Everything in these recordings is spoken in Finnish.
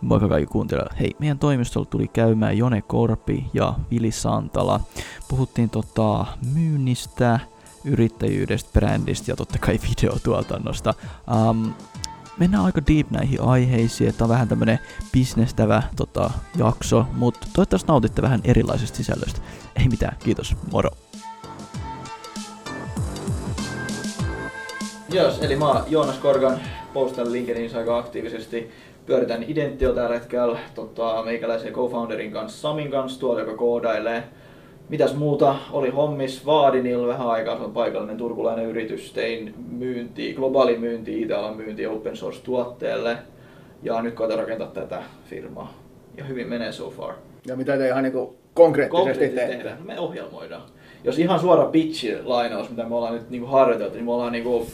Moikka kaikki kuuntelijat. Hei, meidän toimistolla tuli käymään Jone Korpi ja Vili Santala. Puhuttiin tota myynnistä, yrittäjyydestä, brändistä ja totta kai videotuotannosta. Um, mennään aika deep näihin aiheisiin, että on vähän tämmönen bisnestävä tota, jakso, mutta toivottavasti nautitte vähän erilaisesta sisällöstä. Ei mitään, kiitos, moro! Jos, eli mä oon Joonas Korgan, postan LinkedInissä aika aktiivisesti. Pyöritän Identio tällä hetkellä tota, meikäläisen co-founderin kanssa, Samin kanssa tuolla, joka koodailee. Mitäs muuta? Oli hommis Vaadinilla vähän aikaa, se on paikallinen turkulainen yritys. Tein myynti, globaali myynti, IT-alan myynti open source tuotteelle. Ja nyt koitan rakentaa tätä firmaa. Ja hyvin menee so far. Ja mitä te ihan niinku konkreettisesti, Konkreettisesti teette? tehdään. Me ohjelmoidaan. Jos ihan suora pitch-lainaus, mitä me ollaan nyt niinku harjoiteltu, niin me ollaan niinku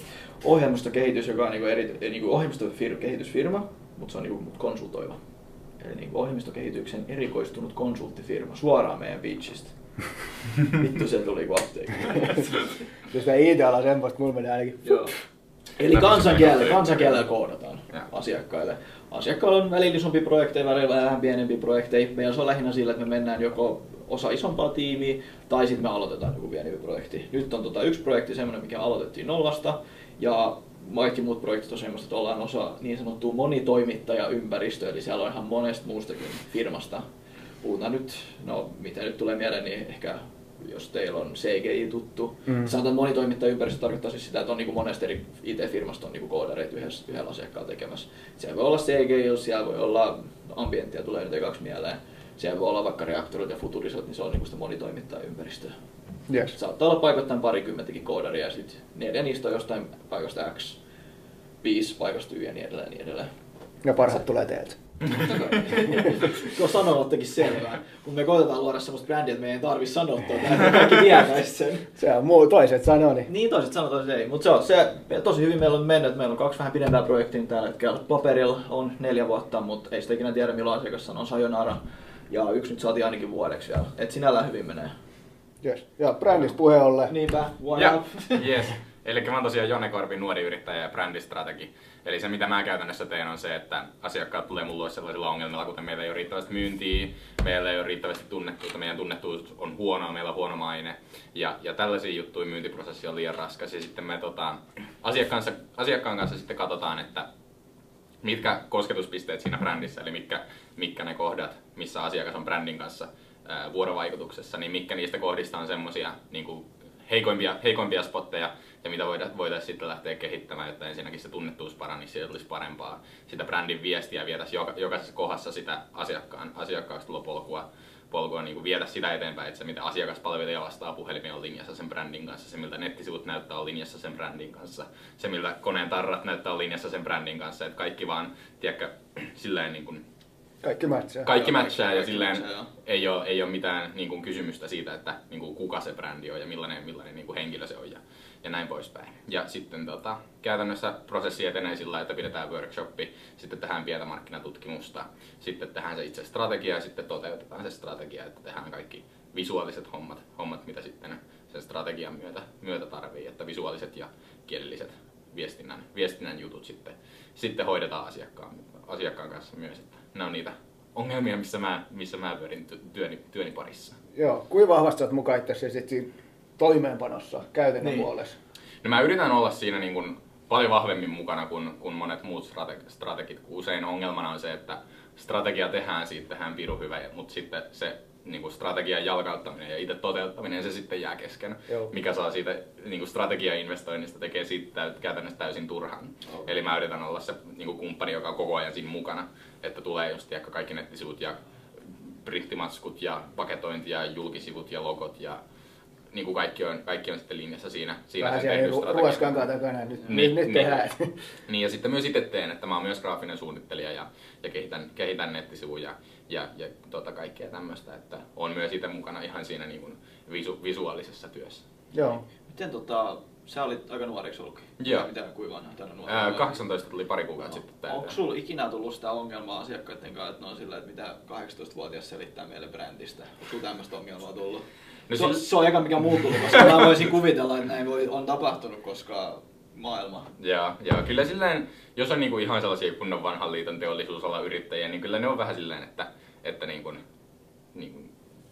ohjelmistokehitys, joka on niinku eri, niinku ohjelmistokehitysfirma, mutta se on niinku mut konsultoiva. Eli niinku ohjelmistokehityksen erikoistunut konsulttifirma suoraan meidän pitchistä. Vittu se tuli kuin apteekki. Jos tämä IT-ala semmoista, mulla menee ainakin. Joo. Eli kansankielellä, kansankielellä koodataan Joo. asiakkaille. Asiakkailla on välillä isompia projekteja, välillä vähän pienempiä projekteja. Meillä se on lähinnä sillä, että me mennään joko osa isompaa tiimiä tai sitten me aloitetaan joku pienempi projekti. Nyt on tota yksi projekti semmoinen, mikä aloitettiin nollasta ja kaikki muut projektit on semmoista, että ollaan osa niin sanottua monitoimittajaympäristöä, eli siellä on ihan monesta muustakin firmasta. Puhutaan nyt, no mitä nyt tulee mieleen, niin ehkä jos teillä on CGI tuttu. Mm. Sanotaan, monitoimittajaympäristö tarkoittaa siis sitä, että on niin monesta eri IT-firmasta on niin koodareita yhdessä, yhdellä asiakkaalla tekemässä. Siellä voi olla CGI, siellä voi olla ambienttia, tulee nyt kaksi mieleen. Siellä voi olla vaikka reaktorit ja futurisot, niin se on niin sitä monitoimittajaympäristö. Yes. Saattaa olla paikoittain parikymmentäkin koodaria ja sitten neljä niistä on jostain paikasta X, viisi paikasta Y ja niin edelleen. Niin edelleen. Ja parhaat tulee teiltä. Tuo sanomattakin selvää. Kun me koitetaan luoda semmoista brändiä, että meidän ei tarvi sanoa tuota, että kaikki tietäisi sen. Se on muu toiset sanoo, niin Niin toiset sanoo, toiset ei. Mutta se on se, tosi hyvin meillä on mennyt. Meillä on kaksi vähän pidempää projektia tällä hetkellä. Paperilla on neljä vuotta, mutta ei sitä ikinä tiedä milloin asiakas sanoo sayonara. Ja yksi nyt saatiin ainakin vuodeksi vielä. Et sinällään hyvin menee. Yes. Ja brändistä puheen ollen. Niinpä, what Ja, up? yes. Eli mä oon tosiaan Jonne Korpi, nuori yrittäjä ja brändistrategi. Eli se mitä mä käytännössä teen on se, että asiakkaat tulee mulle sellaisilla ongelmilla, kuten meillä ei ole riittävästi myyntiä, meillä ei ole riittävästi tunnettuutta, meidän tunnettuus on huonoa, meillä on huono maine. Ja, ja tällaisia juttuja myyntiprosessi on liian raskas. Ja sitten me tota, asiakkaan, kanssa, asiakkaan kanssa sitten katsotaan, että mitkä kosketuspisteet siinä brändissä, eli mitkä, mitkä ne kohdat, missä asiakas on brändin kanssa vuorovaikutuksessa, niin mitkä niistä kohdista on semmoisia niin heikoimpia, heikoimpia spotteja, ja mitä voitaisiin sitten lähteä kehittämään, jotta ensinnäkin se tunnettuus paranisi, siitä tulisi parempaa, sitä brändin viestiä vietäisiin joka, jokaisessa kohdassa sitä asiakkaan, asiakkaaksi tulopolkua, polkua niin kuin viedä sitä eteenpäin, että se mitä asiakaspalvelija vastaa puhelimeen on linjassa sen brändin kanssa, se miltä nettisivut näyttää on linjassa sen brändin kanssa, se miltä koneen tarrat näyttää on linjassa sen brändin kanssa, että kaikki vaan, tiedätkö, silleen niin kuin, Kaikki matchaa. kaikki matchaa ja kaikki silleen matchaa, ei ole, ei ole mitään niin kuin, kysymystä siitä, että niin kuin, kuka se brändi on ja millainen, millainen niin kuin, henkilö se on ja, ja näin poispäin. Ja sitten tota, käytännössä prosessi etenee sillä, että pidetään workshoppi, sitten tehdään pientä markkinatutkimusta, sitten tehdään se itse strategia ja sitten toteutetaan se strategia, että tehdään kaikki visuaaliset hommat, hommat mitä sitten sen strategian myötä, myötä tarvii, että visuaaliset ja kielelliset viestinnän, viestinnän jutut sitten, sitten hoidetaan asiakkaan, asiakkaan kanssa myös. Että ne on niitä ongelmia, missä mä, missä mä pyörin ty- työni, työni parissa. Joo, kuinka vahvasti olet mukaan itse asiassa sit siinä toimeenpanossa, käytännön Niin. puolessa? No mä yritän olla siinä niin kuin paljon vahvemmin mukana kuin, kuin monet muut strate- strategit, kun usein ongelmana on se, että strategia tehdään, siitä tehdään piru hyvä, mutta sitten se niin kuin strategian jalkauttaminen ja itse toteuttaminen, se sitten jää kesken, Joo. mikä saa siitä niin kuin strategia-investoinnista tekee siitä käytännössä täysin turhan. Joo. Eli mä yritän olla se niin kuin kumppani, joka on koko ajan siinä mukana, että tulee just tiedätkö, kaikki nettisivut ja printtimatskut ja paketointi ja julkisivut ja logot ja niin kuin kaikki, on, kaikki on sitten linjassa siinä, siinä Vähän sen siellä tehdyn ru- takana, nyt, Niin, nyt, niin. tehdään. niin, ja sitten myös itse teen, että mä oon myös graafinen suunnittelija ja, ja kehitän, kehitän nettisivuja ja, ja tota kaikkea tämmöistä, että on myös itse mukana ihan siinä niin kuin visu, visuaalisessa työssä. Joo. Miten tota, sä olit aika nuoreksi ollutkin? Joo. Mitä kuinka vanha tänä nuori? Ää, 18 tuli pari kuukautta No. sitten täyteen. Onko sulla ikinä tullut sitä ongelmaa asiakkaiden kanssa, että ne on sillä, että mitä 18-vuotias selittää meille brändistä? Onko sulla tämmöistä ongelmaa tullut? No se, on, siis- se on eka mikä muuttunut, koska mä voisin kuvitella, että näin voi, on tapahtunut, koska maailma. Joo, joo, kyllä silleen, jos on niinku ihan sellaisia kunnon vanhan liiton teollisuusalan yrittäjiä, niin kyllä ne on vähän silleen, että, että niinku, niinku,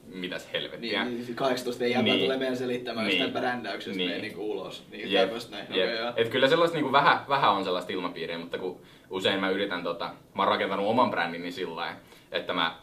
mitäs helvettiä. Niin, niin 18 jäbää Niin. tulee meidän selittämään Niin. jostain brändäyksestä Niin. meidän niinku ulos. Niin Jep, näin. jep. Joo. Et kyllä sellaista niinku vähän, vähän on sellaista ilmapiiriä, mutta kun usein mä yritän, tota, mä oon rakentanut oman brändini sillä että mä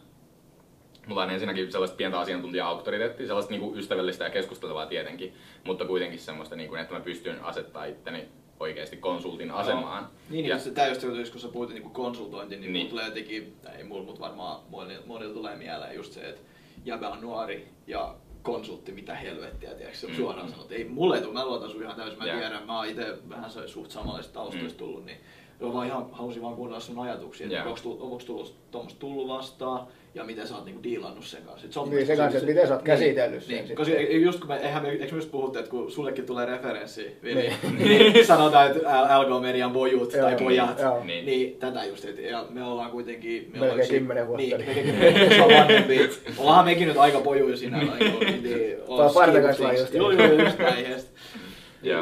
Mulla on ensinnäkin sellaista pientä asiantuntija-auktoriteettia, sellaista niinku ystävällistä ja keskustelevaa tietenkin, mutta kuitenkin semmoista, niinku, että mä pystyn asettaa itteni oikeasti konsultin asemaan. Niin, ja, niin se, tää just kun sä puhuit niinku konsultointi, niin, Niin. niin. tulee jotenkin, tai ei mulla, mutta varmaan monilla, monilla tulee mieleen just se, että jäbä on nuori ja konsultti, mitä helvettiä, tiedätkö, Mm. mm. suoraan sanot. Ei, mulle ei tule, mä luotan sun ihan täysin, mä Jaa. tiedän, mä oon itse vähän suht samanlaisista taustoista Mm. tullut, niin Joo, vaan ihan halusin vaan kuunnella sun ajatuksia, että Jaa. onko tullut, onko tullut, tuommoista tullut vastaan ja miten sä oot niinku diilannut sen kanssa. Et se on Niin, se kanssa, että miten sä oot käsitellyt sen niin, sitten. koska just kun me, eihän me, eikö me just puhuttu, että kun sullekin tulee referenssi, Niin. niin, niin sanotaan, että LG Median pojut Joo, tai pojat, joo. Niin. niin. tätä just, että ja me ollaan kuitenkin... Me Melkein ollaan kymmenen vuotta. Niin, melkein kymmenen vuotta, se on vanhempi. Ollaanhan mekin nyt aika pojuja siinä. Niin, niin, Tuo parta kasvaa just. Joo, joo, just näin.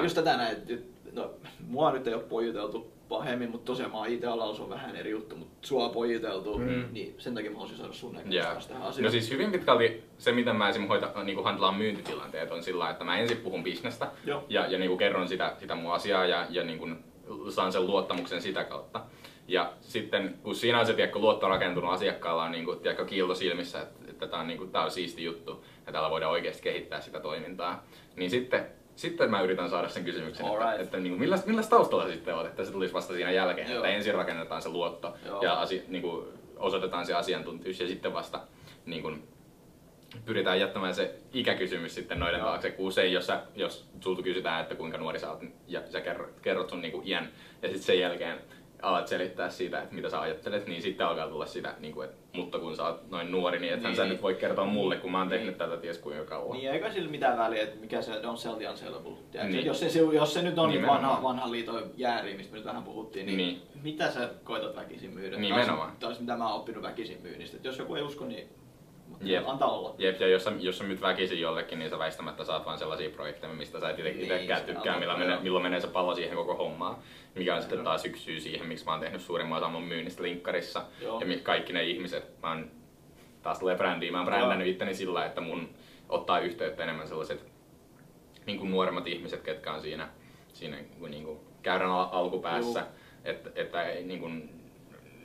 Just tätä näin, että no, mua nyt ei ole pojuteltu pahemmin, mutta tosiaan mä oon itse alalla, se on vähän eri juttu, mutta sua on pojiteltu, Mm. niin sen takia mä haluaisin saada sun näkemystä kanssa tähän asiaan. No siis hyvin pitkälti se, miten mä esimerkiksi hoita, niin handlaan myyntitilanteet, on sillä että mä ensin puhun bisnestä Joo. ja, ja niin kuin kerron sitä, sitä mun asiaa ja, ja niin kuin saan sen luottamuksen sitä kautta. Ja sitten kun siinä on se tiedätkö, luotto rakentunut asiakkaalla on niin kuin, tiedätkö, kiilto silmissä, että, että tämä on, niin kuin, tää on siisti juttu ja täällä voidaan oikeasti kehittää sitä toimintaa, niin sitten, sitten mä yritän saada sen kysymyksen, että, Alright. että niin kuin, milläs, milläs taustalla sitten olet, että se tulisi vasta siinä jälkeen, Joo. että ensin rakennetaan se luotto Joo. ja asi, niin kuin, osoitetaan se asiantuntijuus ja sitten vasta niin kuin, pyritään jättämään se ikäkysymys sitten noiden Joo. taakse, kun usein jos, sä, jos sulta kysytään, että kuinka nuori sä oot ja sä kerrot, kerrot sun niinku iän ja sitten sen jälkeen alat selittää siitä, että mitä sä ajattelet, niin sitten alkaa tulla sitä, niin kuin, että, mutta kun sä oot noin nuori, niin ethän Niin. sä nyt voi kertoa mulle, kun mä oon tehnyt Niin. tätä ties kuinka kauan. Niin, eikä sillä mitään väliä, että mikä se on sell the unsellable. Niin. Jos, se, jos se nyt on niin Nimenomaan. vanha, vanhan liiton jääri, mistä me nyt vähän puhuttiin, niin, Niin. mitä sä koetat väkisin myydä? Nimenomaan. Olisi mitä mä oon oppinut väkisin myynnistä. Että jos joku ei usko, niin Jep. antaa olla. Jep, ja jos sä, jos sä myyt väkisin jollekin, niin sä väistämättä saat vaan sellaisia projekteja, mistä sä et ite, Niin, itekään se tykkää, millä joo. milloin menee se pallo siihen koko hommaan. Mikä on sitten taas yksi syy siihen, miksi mä oon tehnyt suurimman osan mun myynnistä linkkarissa. Joo. Ja kaikki ne ihmiset, mä oon, taas tulee brändiin, mä oon brändännyt itteni sillä, että mun ottaa yhteyttä enemmän sellaiset niin kuin nuoremmat ihmiset, ketkä on siinä, siinä niin kuin käyrän al- alkupäässä. Joo. Että, että ei, niin kuin,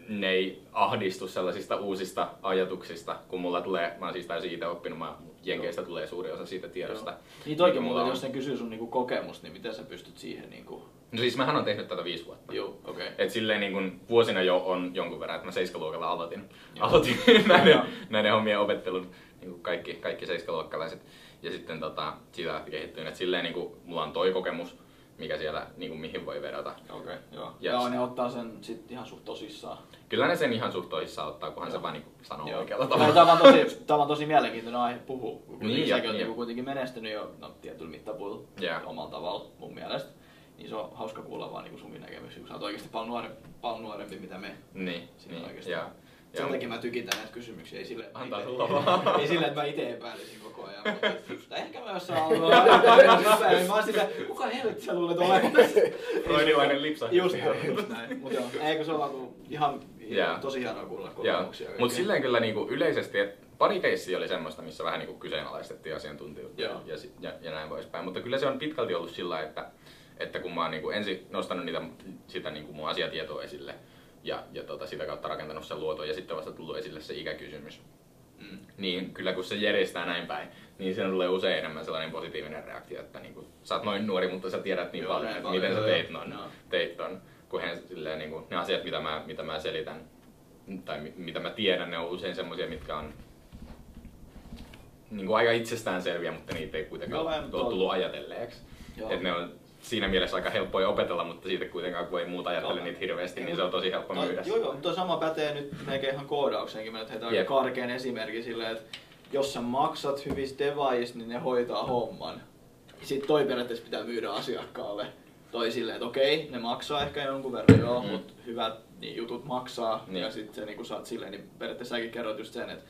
ne ei ahdistu sellaisista uusista ajatuksista, kun mulla tulee, mä oon siis täysin itse oppinut, mä Jenkeistä tulee suuri osa siitä tiedosta. Niin mikä toikin mulla muuten, on. jos ne kysyy sun niinku kokemusta, niin miten sä pystyt siihen niinku... No siis mähän on tehnyt tätä viisi vuotta. Joo, okei. Et silleen niin kun vuosina jo on jonkun verran, että mä seiskaluokalla aloitin, Joo. aloitin näiden, Joo. näiden hommien opettelun, niin kuin kaikki, kaikki seiskaluokkalaiset. Ja sitten tota, siitä lähti kehittyin, että silleen niin kuin, mulla on toi kokemus, mikä siellä, niin kuin, mihin voi vedota. Okei, joo. Yes. Joo, ne ottaa sen sit ihan suht tosissaan. Kyllä ne sen ihan suht tosissaan ottaa, kunhan Joo. se vaan niin kuin, sanoo Joo. oikealla Tämä tavalla. on tosi, tämä on tosi mielenkiintoinen aihe puhua. Kun Niin, niin, ja- säkin ja- niinku kuitenkin menestynyt jo no, tietyllä mittapuilla Joo. omalla tavalla mun mielestä. Niin se on hauska kuulla vaan niinku sun näkemyksiä, kun sä oot oikeasti paljon nuorempi, paljon nuorempi mitä me. Niin, Siinä niin, oikeasti. ja, Sen takia mä tykitän näitä kysymyksiä, ei sille, Antaa ite- tulla vaan. ei sille, että mä itse epäilisin koko ajan. Mutta, että ehkä mä jossain alueella Mä oon sitä, kuka helvetti sä luulet olevan? Freudilainen lipsahdus. Just näin, just näin. Mut joo, eikö se kun ihan Joo. tosi hienoa kuulla kokemuksia. mutta kaikkea. silleen kyllä niinku yleisesti, että pari keissiä oli semmoista, missä vähän niinku kyseenalaistettiin asiantuntijuutta Joo. ja, ja, ja, näin poispäin. Mutta kyllä se on pitkälti ollut sillä, että, että kun mä oon niinku ensin nostanut niitä, sitä niinku mun asiatietoa esille ja, ja tota, sitä kautta rakentanut sen luoton ja sitten vasta tullut esille se ikäkysymys. Mm. Niin kyllä kun se järjestää näin päin, niin siinä tulee usein enemmän sellainen positiivinen reaktio, että niinku, sä oot noin nuori, mutta sä tiedät niin Joo, paljon, että paljon, miten sä teit, non, Joo. teit ton, kun he, silleen, niinku, ne asiat, mitä mä, mitä mä selitän, tai mi- mitä mä tiedän, ne on usein semmoisia, mitkä on niin kuin aika itsestäänselviä, mutta niitä ei kuitenkaan ole tullut ajatelleeksi. Joo. Et ne on siinä mielessä aika helppoja opetella, mutta siitä kuitenkaan kun ei muuta ajattele niitä hirveästi, niin se on tosi helppo myydä. Joo, joo, mutta toi sama pätee nyt melkein ihan koodaukseenkin. Mä nyt heitän Jep. karkean esimerkin silleen, että jos sä maksat hyvistä device, niin ne hoitaa homman. Sitten toi periaatteessa pitää myydä asiakkaalle. Toi silleen, että okei, ne maksaa ehkä jonkun verran, joo, Mm. mutta hyvät niin jutut maksaa. Niin. Ja sitten se niin saat silleen, niin periaatteessa säkin kerrot just sen, että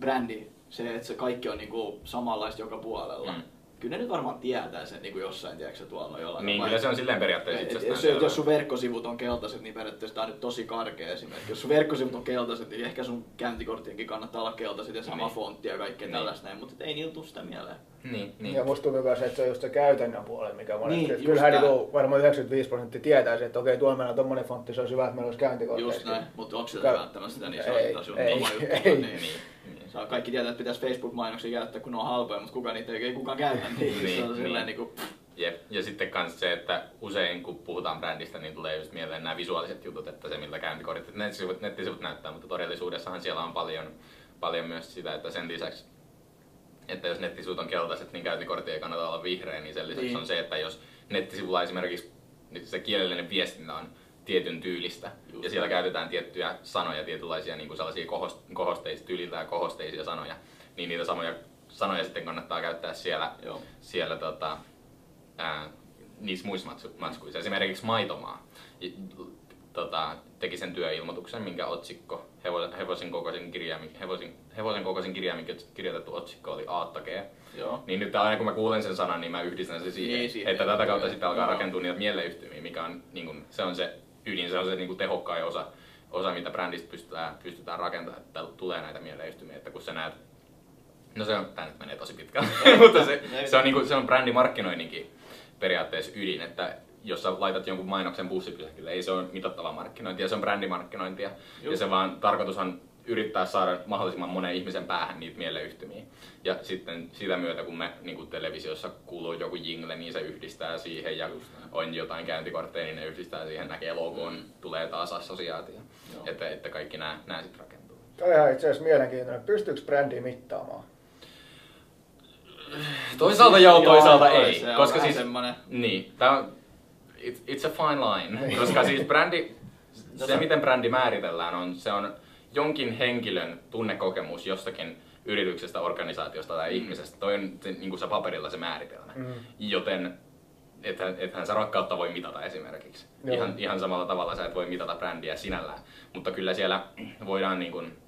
brändi, se, että se kaikki on niin samanlaista joka puolella. Mm. Kyllä ne nyt varmaan tietää sen niin kuin jossain, tiedätkö tuolla jollain Niin, kyllä se on silleen periaatteessa et- itsestään jos, selvä. jos sun verkkosivut on keltaiset, niin periaatteessa tää on nyt tosi karkea esimerkki. Jos sun verkkosivut on keltaiset, niin ehkä sun käyntikorttienkin kannattaa olla keltaiset ja sama Niin. fontti ja kaikkea Niin. tällaista näin, mutta ei niillä tuu sitä mieleen. Niin, niin. Ja musta tuntuu myös, että se on just se käytännön puoli, mikä monesti. Niin, Niin, just kyllähän niinku varmaan 95 prosenttia tietää että okei, tuolla meillä on tommonen fontti, se on hyvä, että meillä olisi käyntikortteja. Just näin, mutta onko se Kä- välttämättä sitä, niin se on Ei, taas ei, oma juttu. ei. Niin, niin. Saa kaikki tietää, että pitäisi Facebook-mainoksia käyttää, kun ne on halpoja, mutta kukaan niitä ei, ei kukaan käytä, niin, Niin, se on silleen niin. niinku, Jep. Ja sitten kans se, että usein kun puhutaan brändistä, niin tulee just mieleen nämä visuaaliset jutut, että se miltä käyntikortit, nettisivut, nettisivut näyttää, mutta todellisuudessahan siellä on paljon, paljon myös sitä, että sen lisäksi, että jos nettisivut on keltaiset, niin käyntikortti ei kannata olla vihreä, niin sen lisäksi Niin. on se, että jos nettisivulla esimerkiksi niin se kielellinen viestintä on tietyn tyylistä, Just ja siellä käytetään tiettyjä sanoja, tietynlaisia niin kuin sellaisia kohost- kohosteisia, tyyliltään kohosteisia sanoja, niin niitä samoja sanoja sitten kannattaa käyttää siellä, Joo. siellä tota, ää, niissä muissa matsku- matskuissa. Esimerkiksi Maitomaa tota, teki sen työilmoituksen, minkä otsikko, hevosen, hevosen, kokoisen kirjaimin, hevosen, hevosen kokoisen kirjaimin kirjoitettu otsikko oli Aatta G. joo. Niin nyt aina kun mä kuulen sen sanan, niin mä yhdistän sen siihen, Niin, siihen. että tätä kautta sitten alkaa rakentua niitä mieleyhtymiä, mikä on, niin kun, se on se ydin, se on se niin kun tehokkain osa, osa, mitä brändistä pystytään, pystytään rakentamaan, että tulee näitä mieleyhtymiä, että kun sä näet No se on, tää nyt menee tosi pitkälle, mutta se, se, on niinku, se on brändimarkkinoinninkin periaatteessa ydin, että jos sä laitat jonkun mainoksen bussipysäkille, ei se ole mitattava markkinointia, se on brändimarkkinointia. Ja Just. se vaan tarkoitus on yrittää saada mahdollisimman monen ihmisen päähän niitä mieleyhtymiä. Ja sitten sitä myötä, kun me niin kuin televisiossa kuuluu joku jingle, niin se yhdistää siihen ja on jotain käyntikortteja, niin ne yhdistää siihen, näkee logoon, tulee taas assosiaatio. Joo. Että, että kaikki nämä, nämä sitten rakentuu. Tämä on ihan itse asiassa mielenkiintoinen. Pystyykö brändiä mittaamaan? Toisaalta joo, toisaalta Joo, ei. se on koska siis, semmonen- niin, tää on, it's, it's a fine line. koska siis brändi, se miten brändi määritellään on, se on jonkin henkilön tunnekokemus jostakin yrityksestä, organisaatiosta tai ihmisestä. Toi on se, niin kuin se paperilla se määritelmä. Mm. Joten ethän, ethän sä rakkautta voi mitata esimerkiksi. Joo. Ihan, ihan samalla tavalla sä et voi mitata brändiä sinällään. Mutta kyllä siellä voidaan niin kuin,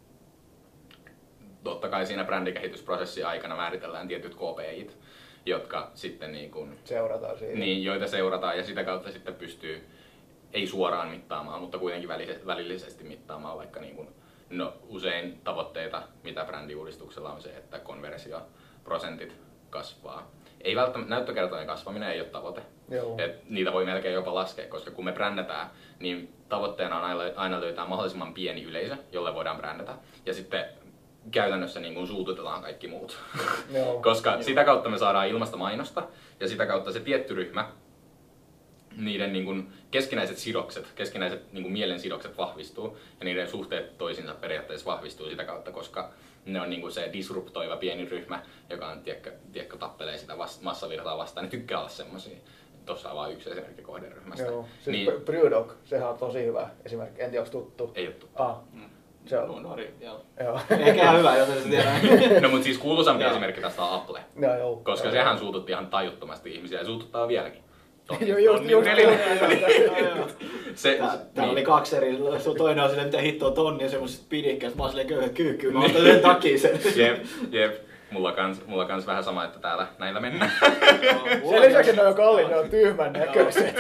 totta kai siinä brändikehitysprosessin aikana määritellään tietyt KPIt, jotka sitten niin kuin, Seurataan siitä. niin, joita seurataan ja sitä kautta sitten pystyy ei suoraan mittaamaan, mutta kuitenkin välillisesti mittaamaan vaikka niin kuin, no, usein tavoitteita, mitä brändiuudistuksella on se, että konversioprosentit kasvaa. Ei välttämättä näyttökertojen kasvaminen ei ole tavoite. Joo. Et niitä voi melkein jopa laskea, koska kun me brändätään, niin tavoitteena on aina, löytää mahdollisimman pieni yleisö, jolle voidaan brändätä. Ja sitten käytännössä niin kuin suututetaan kaikki muut. Joo. koska sitä kautta me saadaan ilmasta mainosta ja sitä kautta se tietty ryhmä, niiden niin kuin keskinäiset sidokset, keskinäiset niin kuin mielen sidokset vahvistuu ja niiden suhteet toisiinsa periaatteessa vahvistuu sitä kautta, koska ne on niin kuin se disruptoiva pieni ryhmä, joka on, tiedätkö, tiedätkö tappelee sitä vast, massavirtaa vastaan. Ne tykkää olla semmosia. Tuossa on vain yksi esimerkki kohderyhmästä. Joo. Siis niin. Brewdog, sehän on tosi hyvä esimerkki. En tiedä, onko tuttu. ei juttu. Ah, se on. Nuori, joo. Joo. Ehkä ihan hyvä, joten se tiedää. No mutta siis kuuluisampi Joo. esimerkki tästä on Apple. No, joo. Koska joo. sehän suututti ihan tajuttomasti ihmisiä ja suututtaa vieläkin. Joo, just, just. Se, Tää, tää niin. oli kaksi eri, se toinen on silleen, mitä hittoa tonni ja semmoset pidikkäät, mä oon silleen köyhät kyykkyy, mä otan sen takia sen. Jep, jep. Mulla kans, mulla kans vähän sama, että täällä näillä mennään. Sen lisäksi ne on kalliit, ne on tyhmän näköiset.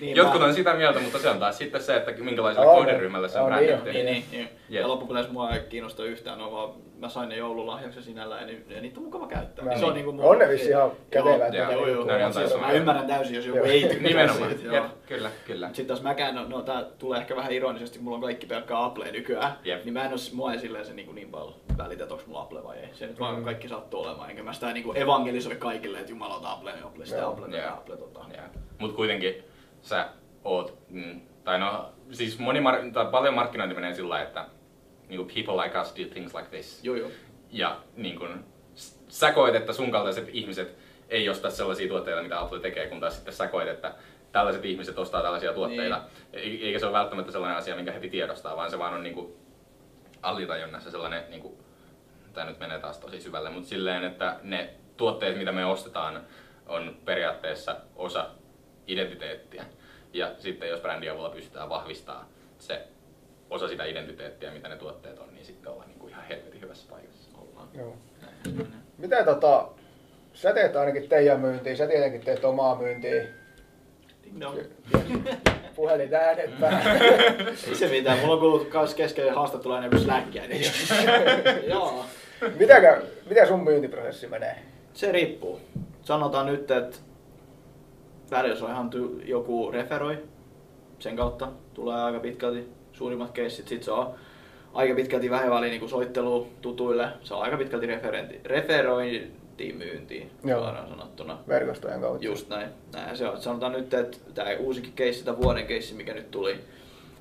Niin, Jotkut on sitä mieltä, mutta se on taas sitten se, että minkälaiselle On, kohderyhmälle se on on, bränditty. Niin, niin, niin. Ja loppupeleissä mua ei kiinnosta yhtään, no vaan mä sain ne joululahjaksi sinällään ja, ni- ja niitä on mukava käyttää. Mä- se on niinku mun... On ne vissi ihan kätevät, Joo, että joo, joo. jotain Siis Mä ymmärrän täysin, jos joku Joo. ei tykkää Nimenomaan. siitä, joo. Jep, kyllä, kyllä. Sitten taas mäkään, no, no tää tulee ehkä vähän ironisesti, mulla on kaikki pelkkää Apple nykyään, Jep. niin mä en oo, mua ei silleen se niin, niin paljon välitä, että onko mulla Apple vai ei. Se nyt Mm. vaan kaikki sattuu olemaan, enkä mä sitä niin evangelisoi kaikille, että jumalauta Apple, niin Apple, Joo. Apple, Joo. ja Apple, tota. Mut kuitenkin sä oot, mm, tai no, siis moni mar- tai paljon markkinointi menee sillä lailla, että niinku people like us do things like this. Joo, joo. Ja niin kun, s- sä koet, että sun kaltaiset ihmiset ei osta sellaisia tuotteita, mitä Apple tekee, kun taas sitten sä koet, että tällaiset ihmiset ostaa tällaisia tuotteita. Niin. Eikä se ole välttämättä sellainen asia, minkä heti tiedostaa, vaan se vaan on niinku alitajunnassa sellainen, niinku, tämä nyt menee taas tosi syvälle, mutta silleen, että ne tuotteet, mitä me ostetaan, on periaatteessa osa identiteettiä. Ja sitten jos brändin avulla pystytään vahvistamaan se osa sitä identiteettiä, mitä ne tuotteet on, niin sitten ollaan niinku ihan helvetin hyvässä paikassa. Ollaan. Joo. Näin. Miten tota, Sä teet ainakin teidän myyntiä, sä tietenkin teet omaa myyntiä. No. Puhelin äänet. Ei se mitään, mulla on kuullut kans kesken haastattelu aina joku släkkiä, niin joo. Mitäkö, mitä sun myyntiprosessi menee? Se riippuu. Sanotaan nyt, että välillä on ihan ty- joku referoi, sen kautta tulee aika pitkälti suurimmat keissit. Sitten se on aika pitkälti vähäväli niin soittelu tutuille. Se on aika pitkälti referenti, referointi myyntiin, Joo. suoraan sanottuna. Verkostojen kautta. Just näin. näin se on. Sanotaan nyt, että tämä uusikin keissi, tämä vuoden keissi, mikä nyt tuli,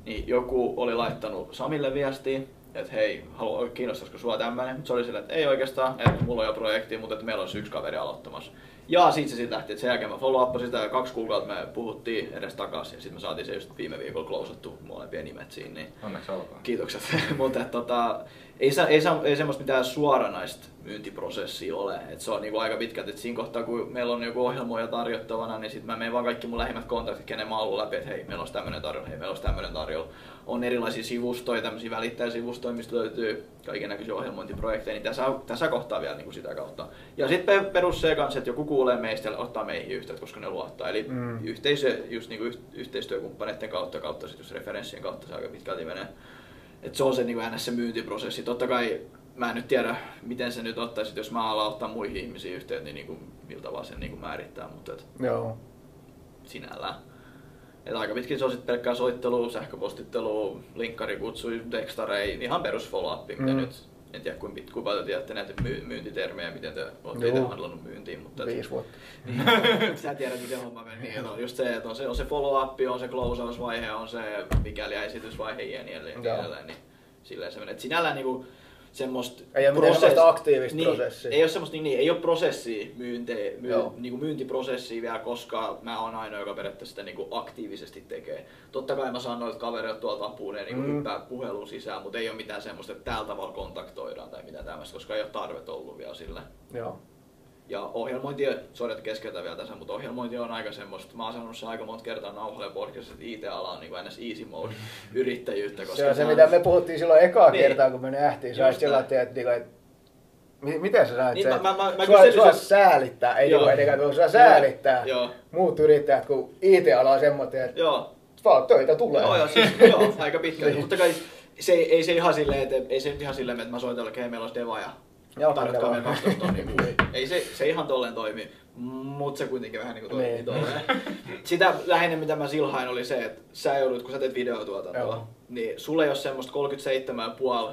niin joku oli laittanut Samille viestiä, että hei, halu, kiinnostaisiko sua tämmöinen? Mutta se oli silleen, että ei oikeastaan, että mulla on jo projekti, mutta että meillä on yksi kaveri aloittamassa. Ja siitä se sitten lähti, että sen jälkeen mä follow sitä ja kaksi kuukautta me puhuttiin edes takaisin ja sitten me saatiin se just viime viikolla klousattu molempien nimet siinä. Niin Onneksi olkoon. Kiitokset. Mutta tota, ei, sa- ei, sa- ei semmoista mitään suoranaista myyntiprosessia ole. Et se on niinku aika pitkälti, että siinä kohtaa kun meillä on joku ohjelmoija tarjottavana, niin sitten mä menen vaan kaikki mun lähimmät kontaktit, kenen mä oon ollut läpi, että hei, meillä olisi tämmöinen tarjolla, hei, meillä olisi tämmöinen tarjolla. On erilaisia sivustoja, tämmöisiä välittäjäsivustoja, mistä löytyy kaiken näköisiä ohjelmointiprojekteja, niin tässä, tässä kohtaa vielä niinku sitä kautta. Ja sitten perus se kanssa, että joku kuulee meistä ja ottaa meihin yhteyttä, koska ne luottaa. Eli Mm. yhteisö, just niinku yh- yhteistyökumppaneiden kautta, kautta sit just referenssien kautta se aika pitkälti menee. Et se on se, niin se myyntiprosessi. Totta kai mä en nyt tiedä, miten se nyt ottaisi, jos mä alan ottaa muihin ihmisiin yhteyttä, niin, niin kuin, miltä vaan sen niin kuin määrittää, mutta et Joo. sinällään. Et aika pitkin se on sitten pelkkää soittelua, sähköpostittelua, linkkarikutsui, dextarei, ihan perus follow mitä Mm. nyt en tiedä kuinka, pit- kuinka tiedätte näitä myy- myyntitermejä, miten te olette itse handlannut myyntiin. Mutta et- Viisi vuotta. niin, Sä tiedät miten homma meni. Niin, on just se, että on se, on se follow-up, on se closeausvaihe, on se mikäli esitysvaihe ja niin edelleen. Niin edelleen niin silleen se menee. Et sinällään niinku semmoista... Ei mitään semmoista aktiivista niin, prosessia. Ei ole semmoista, niin, niin, ei ole prosessia, myynte, myy, Joo. niinku myyntiprosessia vielä, koska mä oon ainoa, joka periaatteessa sitä niinku aktiivisesti tekee. Totta kai mä saan noilta kavereilta tuolta apuun ja niinku Mm. hyppää puhelun sisään, mutta ei ole mitään semmoista, että tällä tavalla kontaktoidaan tai mitään tämmöistä, koska ei ole tarvetta ollut vielä sillä. Joo. Ja ohjelmointi, sori että keskeytän vielä tässä, mutta ohjelmointi on aika semmoista, mä oon sanonut sen aika monta kertaa nauhalle podcastissa, että IT-ala on niin kuin ns. easy mode yrittäjyyttä. Koska Se on se, mitä me puhuttiin silloin ekaa Niin. kertaa, kun me nähtiin. Sä olisit sillä näin. että, että, että mi- miten sä sanoit Niin, sen? mä- mä- mä sua, kyselin sua sen- säälittää, ei Joo. Joo. edekä tuolla, sua säälittää Joo. muut yrittäjät, kun IT-ala on semmoinen, että Joo, vaan töitä tulee. joo, joo, siis, joo aika pitkälti. Mutta kai se, ei, ei se ihan silleen, että ei se nyt ihan silleen, että mä soitan jollekin, hei meillä olisi deva ja Meille vaan. 12 tonnia. Ei se, se ihan tolleen toimi, mutta se kuitenkin vähän niinku toimii Niin. tolleen. Sitä lähinnä mitä mä silhain oli se, että sä joudut, kun sä teet videotuotantoa, Joo. niin sulle ei ole semmoista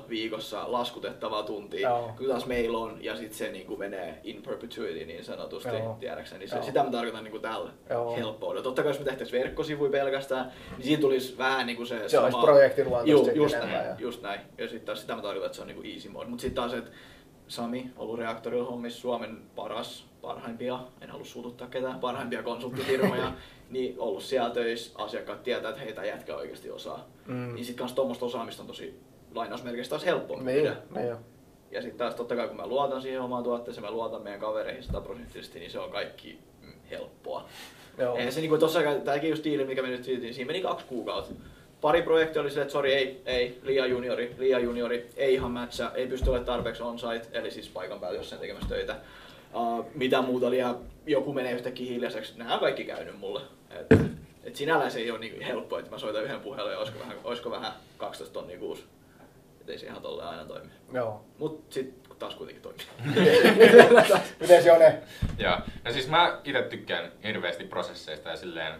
37,5 viikossa laskutettavaa tuntia, Joo. kun taas meillä on, ja sitten se niinku menee in perpetuity niin sanotusti, Joo. tiedäkseni. Niin se, Joo. sitä mä tarkoitan niinku tällä Joo. helppoudella. Totta kai jos me tehtäisiin verkkosivuja pelkästään, niin siinä tulisi vähän niinku se, Se olisi projektiluontoista Juu, sitten just enemmän, näin, ja- just näin. Ja sitten taas sitä mä tarkoitan, että se on niinku easy mode. Mutta sitten taas, että Sami, ollut reaktorilla hommissa Suomen paras, parhaimpia, en halua suututtaa ketään, parhaimpia konsulttifirmoja, niin ollut siellä töissä, asiakkaat tietää, että heitä jätkä oikeasti osaa. Mm. Niin sitten kanssa tuommoista osaamista on tosi lainausmerkeistä taas helppo Niin, niin. Ja sitten taas totta kai kun mä luotan siihen omaan tuotteeseen, mä luotan meidän kavereihin sataprosenttisesti, niin se on kaikki mm, helppoa. Joo. Eihän se niinku tossa, tämäkin just diili, mikä me nyt vietiin, siinä meni kaksi kuukautta. Pari projektia oli silleen, että sori, ei, ei, liian juniori, liian juniori, ei ihan matcha, ei pysty olemaan tarpeeksi on-site, eli siis paikan päällä jossain tekemässä töitä. Uh, mitä muuta liian, joku menee yhtäkkiä hiljaiseksi, nämä on kaikki käynyt mulle. Et, et sinällään se ei ole niin helppoa, että mä soitan yhden puhelun ja olisiko vähän, olisiko vähän 12 tonnia kuusi. Et ei se ihan tolleen aina toimi. Joo. Mut sit taas kuitenkin toimii. Miten se on ne? Joo. No siis mä itse tykkään hirveästi prosesseista ja silleen,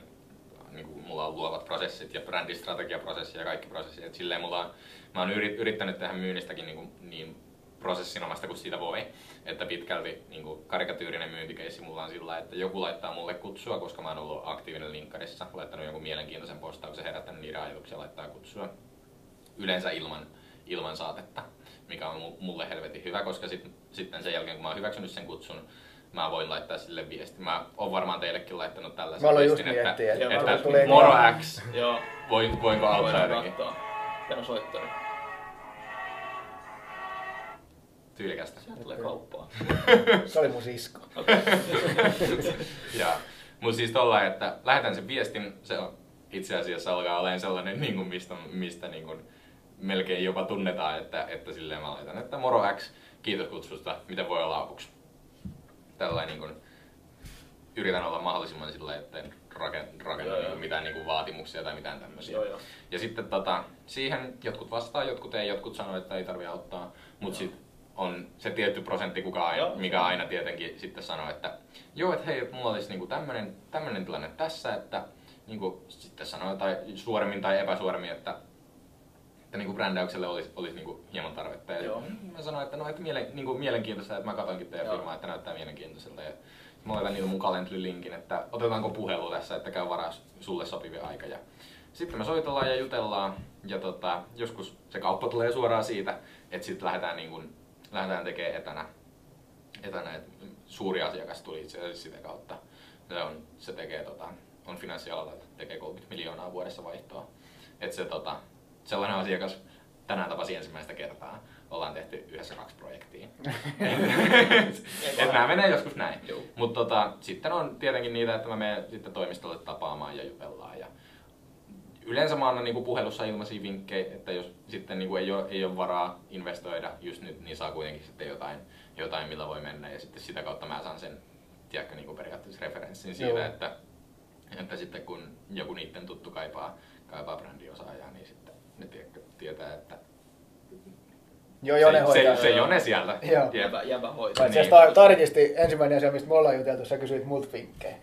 niin kuin mulla on luovat prosessit ja brändistrategiaprosessi ja kaikki prosessit. Et silleen mulla on, mä oon yrit, yrittänyt tehdä myynnistäkin niin, kuin, niin prosessinomasta kuin siitä voi. Että pitkälti niin kuin karikatyyrinen myyntikeissi mulla on sillä, että joku laittaa mulle kutsua, koska mä oon ollut aktiivinen linkkarissa, laittanut jonkun mielenkiintoisen postauksen, herättänyt niiden ajatuksia laittaa kutsua. Yleensä ilman, ilman saatetta, mikä on mu- mulle helvetin hyvä, koska sit, sitten sen jälkeen kun mä oon hyväksynyt sen kutsun, mä voin laittaa sille viesti. Mä oon varmaan teillekin laittanut tällaisen Mä just viestin, että, miettiä, että että, varmaan tulee- moro X, Joo, voin, voinko auttaa jotenkin. on soittari. Tyylikästä. Sieltä tulee kauppaa. Se oli mun sisko. ja, mutta siis tolla, että lähetän sen viestin, se on itse asiassa alkaa olemaan sellainen, niin kuin mistä, mistä niin kuin melkein jopa tunnetaan, että, että silleen mä laitan, että moro X, kiitos kutsusta, miten voi olla avuksi. Tällainen niin kuin, yritän olla mahdollisimman sillä että en rakenna, Joo, niin mitään niin kuin vaatimuksia tai mitään tämmöisiä. Joo, joo. Ja sitten tota, siihen jotkut vastaa, jotkut ei, jotkut sanoo, että ei tarvitse auttaa, mutta sitten on se tietty prosentti, kuka aina, Joo. mikä aina tietenkin sitten sanoo, että joo, että hei, mulla olisi niinku tämmöinen, tämmöinen tilanne tässä, että niinku, sitten sanoo tai suoremmin tai epäsuoremmin, että, että niinku brändäykselle olisi, olisi niinku hieman tarvetta. Ja Joo. mä sanoin, että no, että mielen, niinku, mielenkiintoista, että mä katsoinkin teidän Joo. firmaa, että näyttää mielenkiintoiselta. Ja mä laitan niitä mun Calendly-linkin, että otetaanko puhelu tässä, että käy varaa sulle sopivia aika. Ja sitten me soitellaan ja jutellaan ja tota, joskus se kauppa tulee suoraan siitä, että sitten lähdetään, niin kun, lähdetään tekemään etänä. etänä et suuri asiakas tuli itse asiassa sitä kautta. Se, on, se tekee, tota, on finanssialalla, että tekee 30 miljoonaa vuodessa vaihtoa. Et se, tota, sellainen asiakas tänään tapasi ensimmäistä kertaa. Ollaan tehty yhdessä kaksi projektia. Et nämä menee joskus näin. Mutta tota, sitten on tietenkin niitä, että mä menen sitten toimistolle tapaamaan ja jutellaan. Ja yleensä mä annan niinku puhelussa ilmaisia vinkkejä, että jos sitten niinku ei, ole, ei ole varaa investoida just nyt, niin saa kuitenkin sitten jotain, jotain millä voi mennä. Ja sitten sitä kautta mä saan sen tiedätkö, niinku periaatteessa referenssin siitä, Joo. että, että sitten kun joku niiden tuttu kaipaa, kaipaa brändiosaajaa, niin sitten ne tiedätkö, tietää, että Joo, Jone se, hoitaa. se, se Jone sieltä. Joo. Jäbä, jäbä hoitaa. Mä Niin. tar- tarkisti ensimmäinen asia, mistä me ollaan juteltu, sä kysyit multa vinkkejä.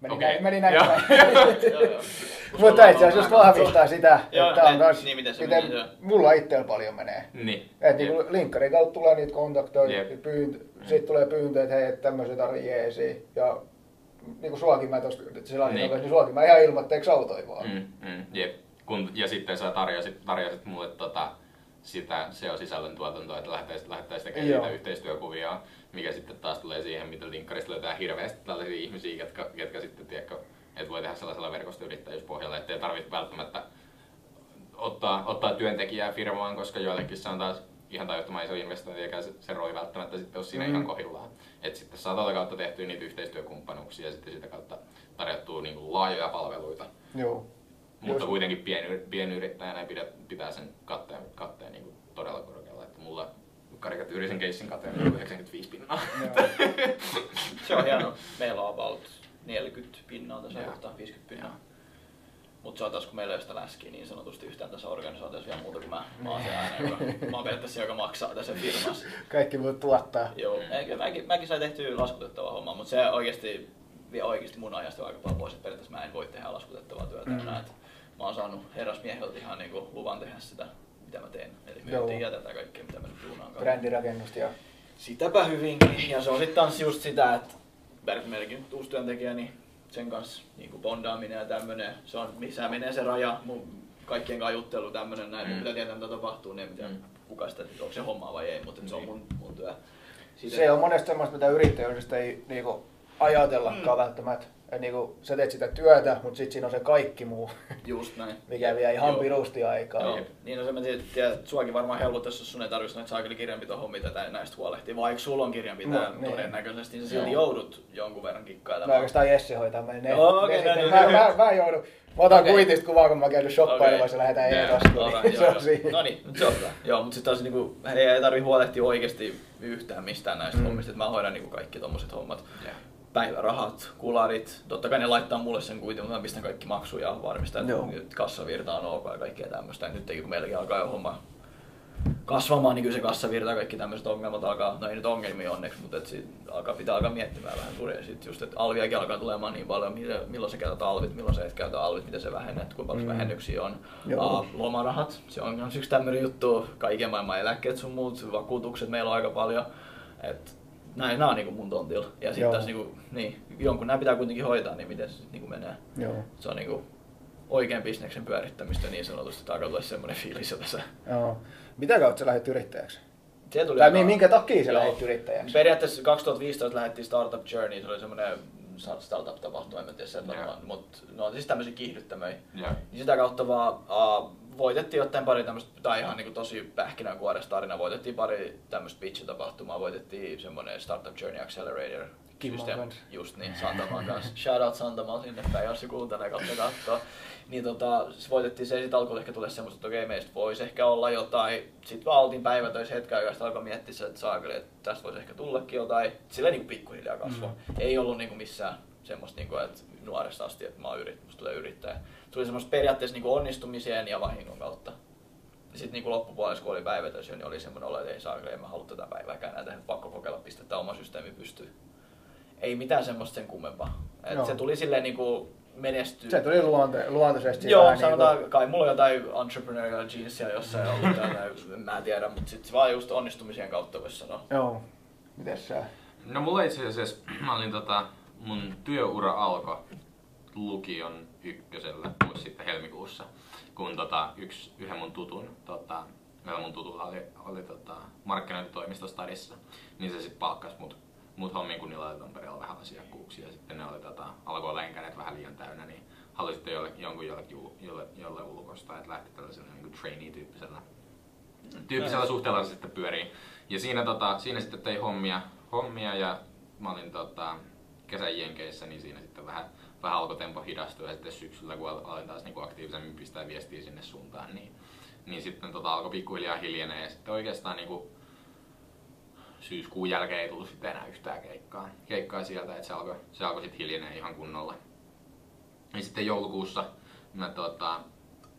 Meni Okei. näin, meni näin Joo. Joo. Mutta itse asiassa just vahvistaa sitä, Joo, että on ne- kans, niin, miten se miten menee, joo. mulla itsellä paljon menee. Niin. Et niinku linkkarin kautta tulee niitä kontakteja, Jep. pyyntö, sit tulee pyyntö, että hei, tämmöiset tarvii jeesi. Ja niinku suakin mä tosta, että sillä Niin. niin. niin suakin mä ihan ilmoitteeksi autoi vaan. Mm, mm, jep. Kun, ja sitten sä tarjosit, tarjosit mulle tota, sitä SEO-sisällön tuotantoa, että lähdettäisiin lähdettäisi tekemään Joo. niitä yhteistyökuvia, mikä sitten taas tulee siihen, mitä linkkarista löytää hirveästi tällaisia ihmisiä, jotka, jotka sitten, tiedätkö, että voi tehdä sellaisella verkostoyrittäjyyspohjalla, ettei tarvitse välttämättä ottaa, ottaa työntekijää firmaan, koska joillekin se on taas ihan tajuttoman iso investointi, eikä se, se roi välttämättä sitten ole siinä Mm. ihan kohdillaan. Et sitten saa tätä kautta tehtyä niitä yhteistyökumppanuuksia ja sitten sitä kautta tarjottua niin kuin laajoja palveluita. Joo. Mutta kuitenkin pien, pienyrittäjänä pidä, pitää sen katteen, katteen niin kuin todella korkealla. Että mulla karikatyyrisen keissin kate on 95 pinnaa. Joo. Se on hieno. Meillä on about 40 pinnaa tässä kohtaa, 50 pinnaa. Mutta se on taas, kun meillä ei ole sitä läskiä niin sanotusti yhtään tässä organisaatiossa vielä muuta kuin mä. Mä oon se aina, joka, mä oon periaatteessa joka maksaa tässä firmassa. Kaikki voi tuottaa. Joo, mäkin, mäkin, mäkin sain tehtyä laskutettavaa hommaa, mutta se oikeasti vie oikeasti mun ajasta aika paljon pois, että periaatteessa mä en voi tehdä laskutettavaa työtä Mm. enää. Et Mä oon saanut herrasmieheltä ihan niinku luvan tehdä sitä, mitä mä teen. Eli myyntiä ja tätä kaikkea, mitä mä nyt duunaan kanssa. Brändirakennusta ja Sitäpä hyvinkin. Ja se on sitten taas just sitä, että nyt uusi työntekijä, niin sen kanssa niin kuin bondaaminen ja tämmöinen, se on missä menee se raja, mun kaikkien kanssa juttelu tämmöinen näin, Mm. mm. mitä tietää mitä tapahtuu, niin en tiedä Mm. kuka sitä, että onko se hommaa vai ei, mutta se on Niin. mun, mun työ. Siitä- se on monesti semmoista, mitä yrittäjyydestä ei niinku ajatellakaan Mm. välttämättä. Et niinku, sä teet sitä työtä, mutta sitten siinä on se kaikki muu, Just näin. mikä vie ihan Joo. pirusti aikaa. Joo. Niin no se mä tiedän, tiedän suakin varmaan helpottaisi, jos sun ei tarvitsisi näitä saakeli kirjanpitohommia tai näistä huolehtia. Vaikka sulla on kirjanpitäjä No, niin. todennäköisesti, niin sä silti joudut jonkun verran Mä kikkailemaan. oikeastaan Jesse hoitaa meidän ne. Joo, ne okei, sitten. no mä, niin. mä, mä, joudun. Mä otan Okei. kuitista kuvaa, kun mä käyn shoppailemassa Okei. ja lähdetään Joo, e-taskuun. Niin se on siinä. No niin, se on hyvä. Joo, mutta sitten taas niinku, ei, ei tarvi huolehtia oikeasti yhtään mistään näistä Mm. mm. hommista. Et mä hoidan niinku kaikki tommoset hommat. Joo. Päivärahat, kularit, totta kai ne laittaa mulle sen kuitin, mutta mä pistän kaikki maksuja ja varmistan, että Joo. nyt kassavirta on ok ja kaikkea tämmöistä. Nyt kun meilläkin alkaa jo homma kasvamaan, niin kyllä se kassavirta ja kaikki tämmöiset ongelmat alkaa, no ei nyt ongelmia onneksi, mutta et sit alkaa, pitää alkaa miettimään vähän turja. Sitten just, että alviakin alkaa tulemaan niin paljon, milloin, sä käytät alvit, milloin sä et käytä alvit, miten se vähennät, kuinka paljon Mm. vähennyksiä on. Joo. Uh, lomarahat, se on myös yksi tämmöinen juttu, kaiken maailman eläkkeet sun muut, vakuutukset meillä on aika paljon. Et näin, nämä on niinku mun tontilla. Ja sitten taas niinku, niin, jonkun nämä pitää kuitenkin hoitaa, niin miten se niinku menee. Joo. Se on niinku oikean bisneksen pyörittämistä niin sanotusti, että alkaa tulla semmoinen fiilis jo tässä. Joo. Mitä kautta sä lähdit yrittäjäksi? Se tuli Tai aika- mi- minkä takia sä Joo. lähdit yrittäjäksi? Periaatteessa 2015 lähdettiin Startup Journey, se oli semmoinen startup-tapahtuma, en tiedä sen varmaan, mutta no siis tämmöisiä kiihdyttämöjä. Joo. Niin sitä kautta vaan uh, voitettiin jotain pari tämmöistä, tai ihan niinku tosi pähkinänkuoresta tarina, voitettiin pari tämmöistä pitch-tapahtumaa, voitettiin semmoinen Startup Journey Accelerator systeem-. Just niin, Santamaan kanssa. Shout out Santamaan sinne päin, jos se kuuntelee, kautta kattoo. Niin tota, se voitettiin se, sit alkoi ehkä tulla semmoista, että okei, meistä voisi ehkä olla jotain. Sitten vaan oltiin päivätöissä hetken aikaa, sitten alkoi miettiä että saakeli, että tästä voisi ehkä tullakin jotain. Sillä niin pikkuhiljaa kasvoi. Mm. Ei ollut niin kuin missään semmoista, niin kuin, että nuoresta asti, että mä oon yrit, musta tulee yrittäjä. Tuli semmoista periaatteessa niin kuin onnistumiseen ja vahingon kautta. Ja sitten niin loppupuolessa, kun oli päivätös niin oli semmoinen olo, että ei saa, en mä halua tätä päivääkään näitä, pakko kokeilla pistää tämä oma systeemi pystyy. Ei mitään semmoista sen kummempaa. Et se tuli silleen niin kuin menestyä. Se tuli luonte, luontaisesti. Joo, vähän sanotaan, Niinku, kai mulla on jotain entrepreneurial jeansia jossain ollut en mä tiedä, mutta sitten vaan just onnistumisien kautta voisi sanoa. joo. Mites sä? No mulla itse asiassa, mä olin tota, mun työura alkoi lukion ykkösellä vuosi sitten helmikuussa, kun tota, yksi, yhden mun tutun, tota, yhdellä mun tutulla oli, oli tota, markkinointitoimisto Stadissa, niin se sitten palkkasi mut, mut hommiin, kun niillä oli Tampereella vähän asiakkuuksia. Ja sitten ne oli, tota, alkoi olla enkäneet vähän liian täynnä, niin halusi sitten jolle, jonkun jollekin, ul- jolle, jolle ulkosta, että lähti tällaisella niin trainee-tyyppisellä tyyppisellä suhteella se sitten pyörii. Ja siinä, tota, siinä sitten tein hommia, hommia ja mä olin tota, kesän jenkeissä, niin siinä sitten vähän, vähän alkoi tempo hidastua ja sitten syksyllä, kun al- aloin taas niin aktiivisemmin pistää viestiä sinne suuntaan, niin, niin sitten tota, alkoi pikkuhiljaa hiljenee ja sitten oikeastaan niin kuin, syyskuun jälkeen ei tullut sitten enää yhtään keikkaa, keikkaa sieltä, että se alkoi, se alkoi sitten hiljenee ihan kunnolla. Ja sitten joulukuussa mä tota,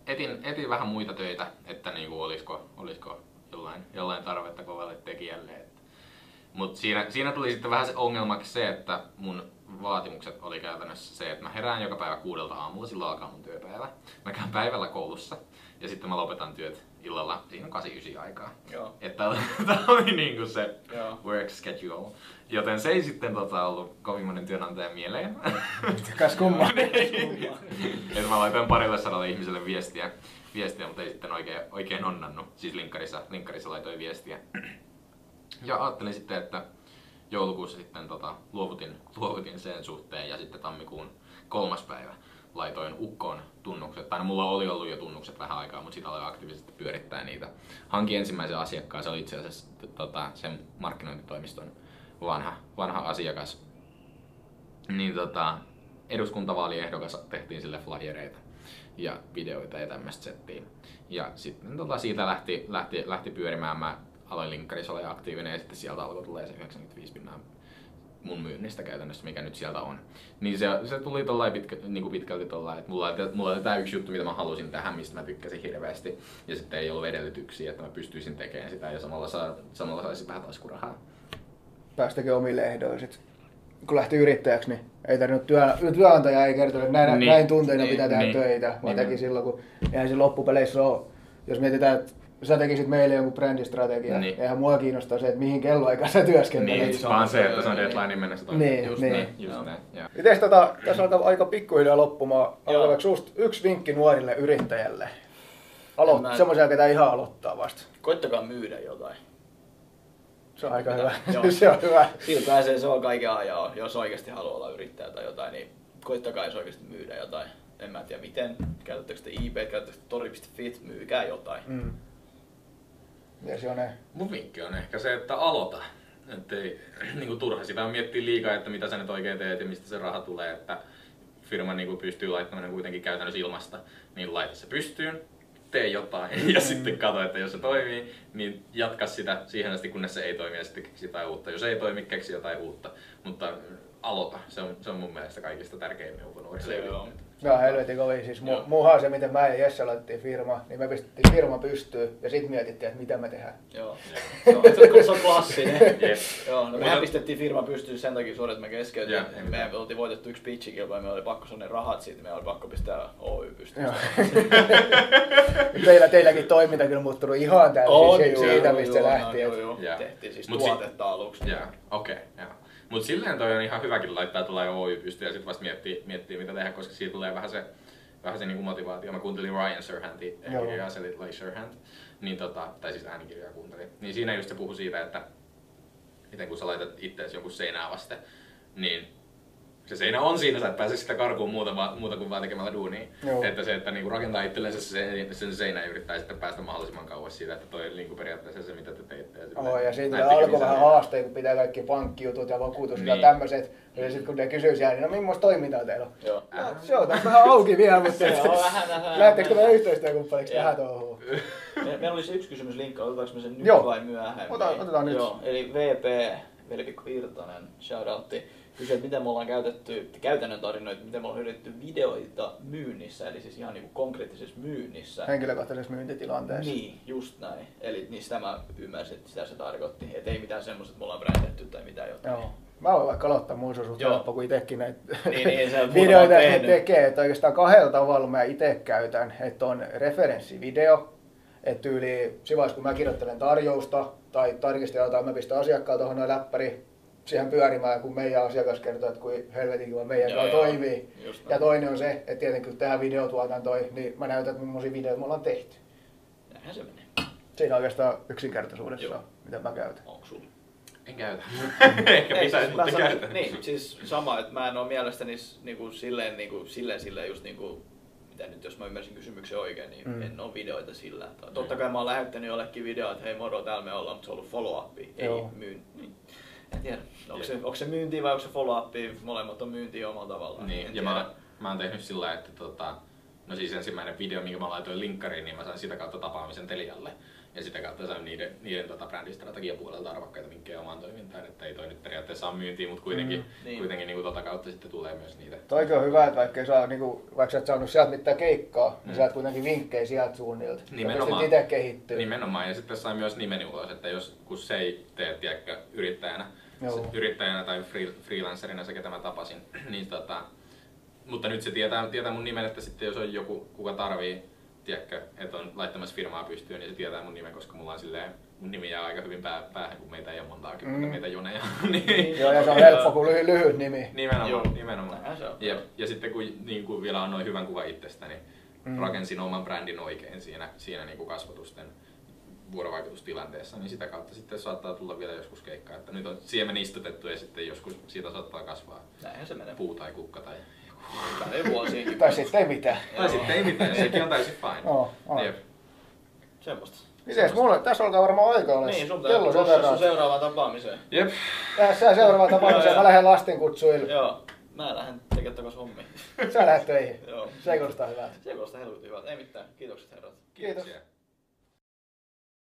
etin, etin vähän muita töitä, että niinku olisiko, olisiko jollain, jollain tarvetta kovalle tekijälle. Mutta siinä, siinä tuli sitten vähän se ongelmaksi se, että mun vaatimukset oli käytännössä se, että mä herään joka päivä kuudelta aamulla, silloin alkaa mun työpäivä. Mä käyn päivällä koulussa ja sitten mä lopetan työt illalla, siinä on 8-9 aikaa. Joo. Että tämä oli niinku se Joo. work schedule. Joten se ei sitten tota, ollut kovin monen työnantajan mieleen. Kas kumma. Et mä laitoin parille sadalle ihmiselle viestiä, viestiä, mutta ei sitten oikein, oikein onnannut. Siis linkkarissa, linkkarissa laitoin viestiä. Ja ajattelin sitten, että joulukuussa sitten tota, luovutin, luovutin sen suhteen ja sitten tammikuun kolmas päivä laitoin ukkoon tunnukset. Tai no, mulla oli ollut jo tunnukset vähän aikaa, mutta sitä aloin aktiivisesti pyörittää niitä. Hankin ensimmäisen asiakkaan, se oli itse asiassa tota, sen markkinointitoimiston vanha, vanha asiakas. Niin tota, eduskuntavaaliehdokas tehtiin sille flyereita ja videoita ja tämmöistä settiä. Ja sitten tota, siitä lähti, lähti, lähti pyörimään. Mä aloin linkkarissa olla aktiivinen ja sitten sieltä alkoi tulee se 95 pinnaa mun myynnistä käytännössä, mikä nyt sieltä on. Niin se, se tuli tollain pitkä, niin kuin pitkälti tollain, että mulla, mulla oli tää yksi juttu, mitä mä halusin tähän, mistä mä tykkäsin hirveästi. Ja sitten ei ollut edellytyksiä, että mä pystyisin tekemään sitä ja samalla, saa, samalla saisi vähän taskurahaa. Päästäkin omille ehdoille sit. Kun lähti yrittäjäksi, niin ei tarvinnut työ, työnantaja ei kertonut, että näin, Niin. näin tunteina Niin. pitää tehdä Niin. töitä, vaan Niin. teki silloin, kun eihän se loppupeleissä ole, jos mietitään, että sä tekisit meille jonkun brändistrategian, Niin. eihän mua kiinnostaa se, että mihin kelloaikaan sä työskentelet. Niin, se on- vaan se, että se on niin. deadlinein mennessä toimii. Niin, Just niin. näin. Just Joo. näin, joo. Mites tota, tässä alkaa aika pikkuhiljaa loppumaan. Alkaako susta yksi vinkki nuorille yrittäjälle? Alo- mä- Semmoisia, ketä ihan aloittaa vasta. Koittakaa myydä jotain. Se on aika Mitä? hyvä. Joo. se on hyvä. Sillä pääsee, se on kaiken ajan. Jos oikeasti haluaa olla yrittäjä tai jotain, niin koittakaa jos oikeasti myydä jotain. En mä tiedä miten. Käytättekö te eBay, käytättekö te tori.fit, myykää jotain. Mm. Ja se on ne. Mun vinkki on ehkä se, että aloita. Että ei, niin kuin turha sitä on miettiä liikaa, että mitä sä nyt oikein teet ja mistä se raha tulee, että firma niin kuin pystyy laittamaan ne kuitenkin käytännössä ilmasta, niin laita se pystyyn, tee jotain ja sitten katso, että jos se toimii, niin jatka sitä siihen asti, kunnes se ei toimi ja sitten keksi jotain uutta. Jos ei toimi, keksi jotain uutta, mutta aloita. Se on, se on mun mielestä kaikista tärkein neuvo nuorille On helvetin kovin. Siis mu, Joo. muuhan se, miten mä ja Jesse laitettiin firma, niin me pistettiin firma pystyyn ja sitten mietittiin, että mitä me tehdään. Joo. Se on, se on- klassinen. Jep. Joo, no mehän Mutta- pistettiin firma pystyyn sen takia suorat, että me keskeytiin. Joo. Me oltiin voitettu yksi pitchikilpa ja me oli pakko ne rahat siitä, me oli pakko pistää Oy pystyyn. Joo. Teillä, teilläkin toiminta kyllä muuttunut ihan täysin On, siitä, joo, siitä, joo, mistä se joo, lähti. Joo, joo. Joo. Tehtiin siis Mut si- tuotetta aluksi. Joo, okei, okay, joo. Mut silleen toi on ihan hyväkin laittaa tuolla Oy pystyyn ja sitten vasta miettiä, miettiä mitä tehdä, koska siitä tulee vähän se, vähän se niinku motivaatio. Mä kuuntelin Ryan Serhantin Joo. kirjaa, se like Serhant, niin tota, tai siis äänikirjaa kuuntelin. Niin siinä just se puhui siitä, että miten kun sä laitat itseäsi jonkun seinää vasten, niin se seinä on siinä, sä et pääse sitä karkuun muuta, muuta kuin vaan tekemällä duunia. Joo. Että se, että niinku rakentaa itsellensä se, sen seinä ja yrittää sitten päästä mahdollisimman kauas siitä, että toi niinku periaatteessa se, mitä te teitte. Ja Oh, ja siitä alkoi vähän haasteita, kun pitää kaikki pankkijutut ja vakuutus ja Niin. tämmöiset. Ja sitten kun ne kysyy siellä, niin no millaista toimintaa teillä on? Joo. No, se on tässä vähän auki vielä, mutta Se on vähän vähän. lähettekö me yhteistyökumppaniksi Joo. tähän touhuun? Me, meillä oli se yksi kysymys linkka, otetaanko me sen nyt Joo. vai myöhemmin? Ota- otetaan nyt. Joo, eli VP, Velpikko Virtanen, shoutoutti, kysyi, että miten me ollaan käytetty käytännön tarinoita, miten me ollaan hyödytty videoita myynnissä, eli siis ihan niin kuin konkreettisessa myynnissä. Henkilökohtaisessa myyntitilanteessa. Niin, just näin. Eli sitä mä ymmärsin, että sitä se tarkoitti. Että ei mitään semmoista, että me ollaan brändetty tai mitään jotain. Joo. Mä voin vaikka aloittaa muun helppo, kun itsekin näitä Niin, niin, videoita tekee. Että oikeastaan kahdella tavalla mä itse käytän. Että on referenssivideo, että tyyli siinä kun mä kirjoittelen tarjousta tai tarkistan jotain, mä pistän asiakkaan tuohon läppäri siihen pyörimään, kun meidän asiakas kertoo, että kuin helvetin kiva meidän Joo, joo. toimii. Ja toinen on se, että tietenkin kun tehdään videotuotantoi, niin mä näytän, että millaisia videoita me ollaan tehty. Näinhän se menee. Siinä oikeastaan yksinkertaisuudessa, Joo. mitä mä käytän. Onko sulla? En käytä. Ehkä Ei, pitäisi, siis mutta sanon- käytän. Niin, siis sama, että mä en ole mielestäni s- niinku silleen, niinku, silleen, silleen just niinku, mitä nyt jos mä ymmärsin kysymyksen oikein, niin Mm. en ole videoita sillä. Totta kai mä oon lähettänyt jollekin video, että hei moro, täällä me ollaan, mutta se on ollut follow-up, ei myyn. Niin. En tiedä, onko se, onko se myynti vai onko se follow-up, molemmat on myyntiä omalla tavallaan. Niin, en ja tiedä. mä, mä oon tehnyt sillä että tota, no siis ensimmäinen video, minkä mä laitoin linkkariin, niin mä sain sitä kautta tapaamisen Telialle. Ja sitä kautta sain niiden, niiden tota, brändistrategian puolelta arvokkaita vinkkejä omaan toimintaan, että ei toi nyt periaatteessa ole myyntiä, mutta kuitenkin, Mm, niin. kuitenkin niin tota kautta sitten tulee myös niitä. Toikin on hyvä, että vaikka, saa, niinku, vaikka sä et saanut sieltä mitään keikkaa, mm. Mm. niin saat kuitenkin vinkkejä sieltä suunnilta. Nimenomaan. itse kehittyä. Nimenomaan, ja sitten sain myös nimeni ulos, että jos kun se ei tee, tiedätkö, yrittäjänä, se, yrittäjänä tai free, freelancerina se, ketä mä tapasin, niin tota, mutta nyt se tietää, tietää mun nimen, että sitten jos on joku, kuka tarvii, tiedätkö, että on laittamassa firmaa pystyyn, niin se tietää mun nimen, koska mulla on silleen, mun nimi jää aika hyvin pää, päähän, kun meitä ei ole montaa kymmentä, Mm. meitä juneja. niin, Joo, ja se on helppo, kun lyhy, lyhyt nimi. nimenomaan, Joo. nimenomaan. Ja, ja sitten kun niin kuin vielä on noin hyvän kuva itsestäni, Mm. mm. rakensin oman brändin oikein siinä, siinä niin kuin kasvatusten vuorovaikutustilanteessa, niin sitä kautta sitten saattaa tulla vielä joskus keikkaa. Että nyt on siemen istutettu ja sitten joskus siitä saattaa kasvaa Näinhän se menee. puu tai kukka tai... Tai vuosiinkin. Tai sitten ei mitään. Tai sitten ei mitään, sekin on täysin fine. Joo, on. Jep. Semmosta. Mites mulle? Tässä alkaa varmaan aika olla. Niin, sun Kello täytyy sen verran. sun seuraavaan tapaamiseen. Jep. Tässä seuraava tapaamiseen. Mä lähden lastenkutsuille. Joo, mä lähden tekemään takas hommia. Sä lähdet töihin. Joo. Se kuulostaa hyvältä. Se kuulostaa helvetin hyvältä. Ei mitään. Kiitokset herrat. Kiitos. Kiitoksia.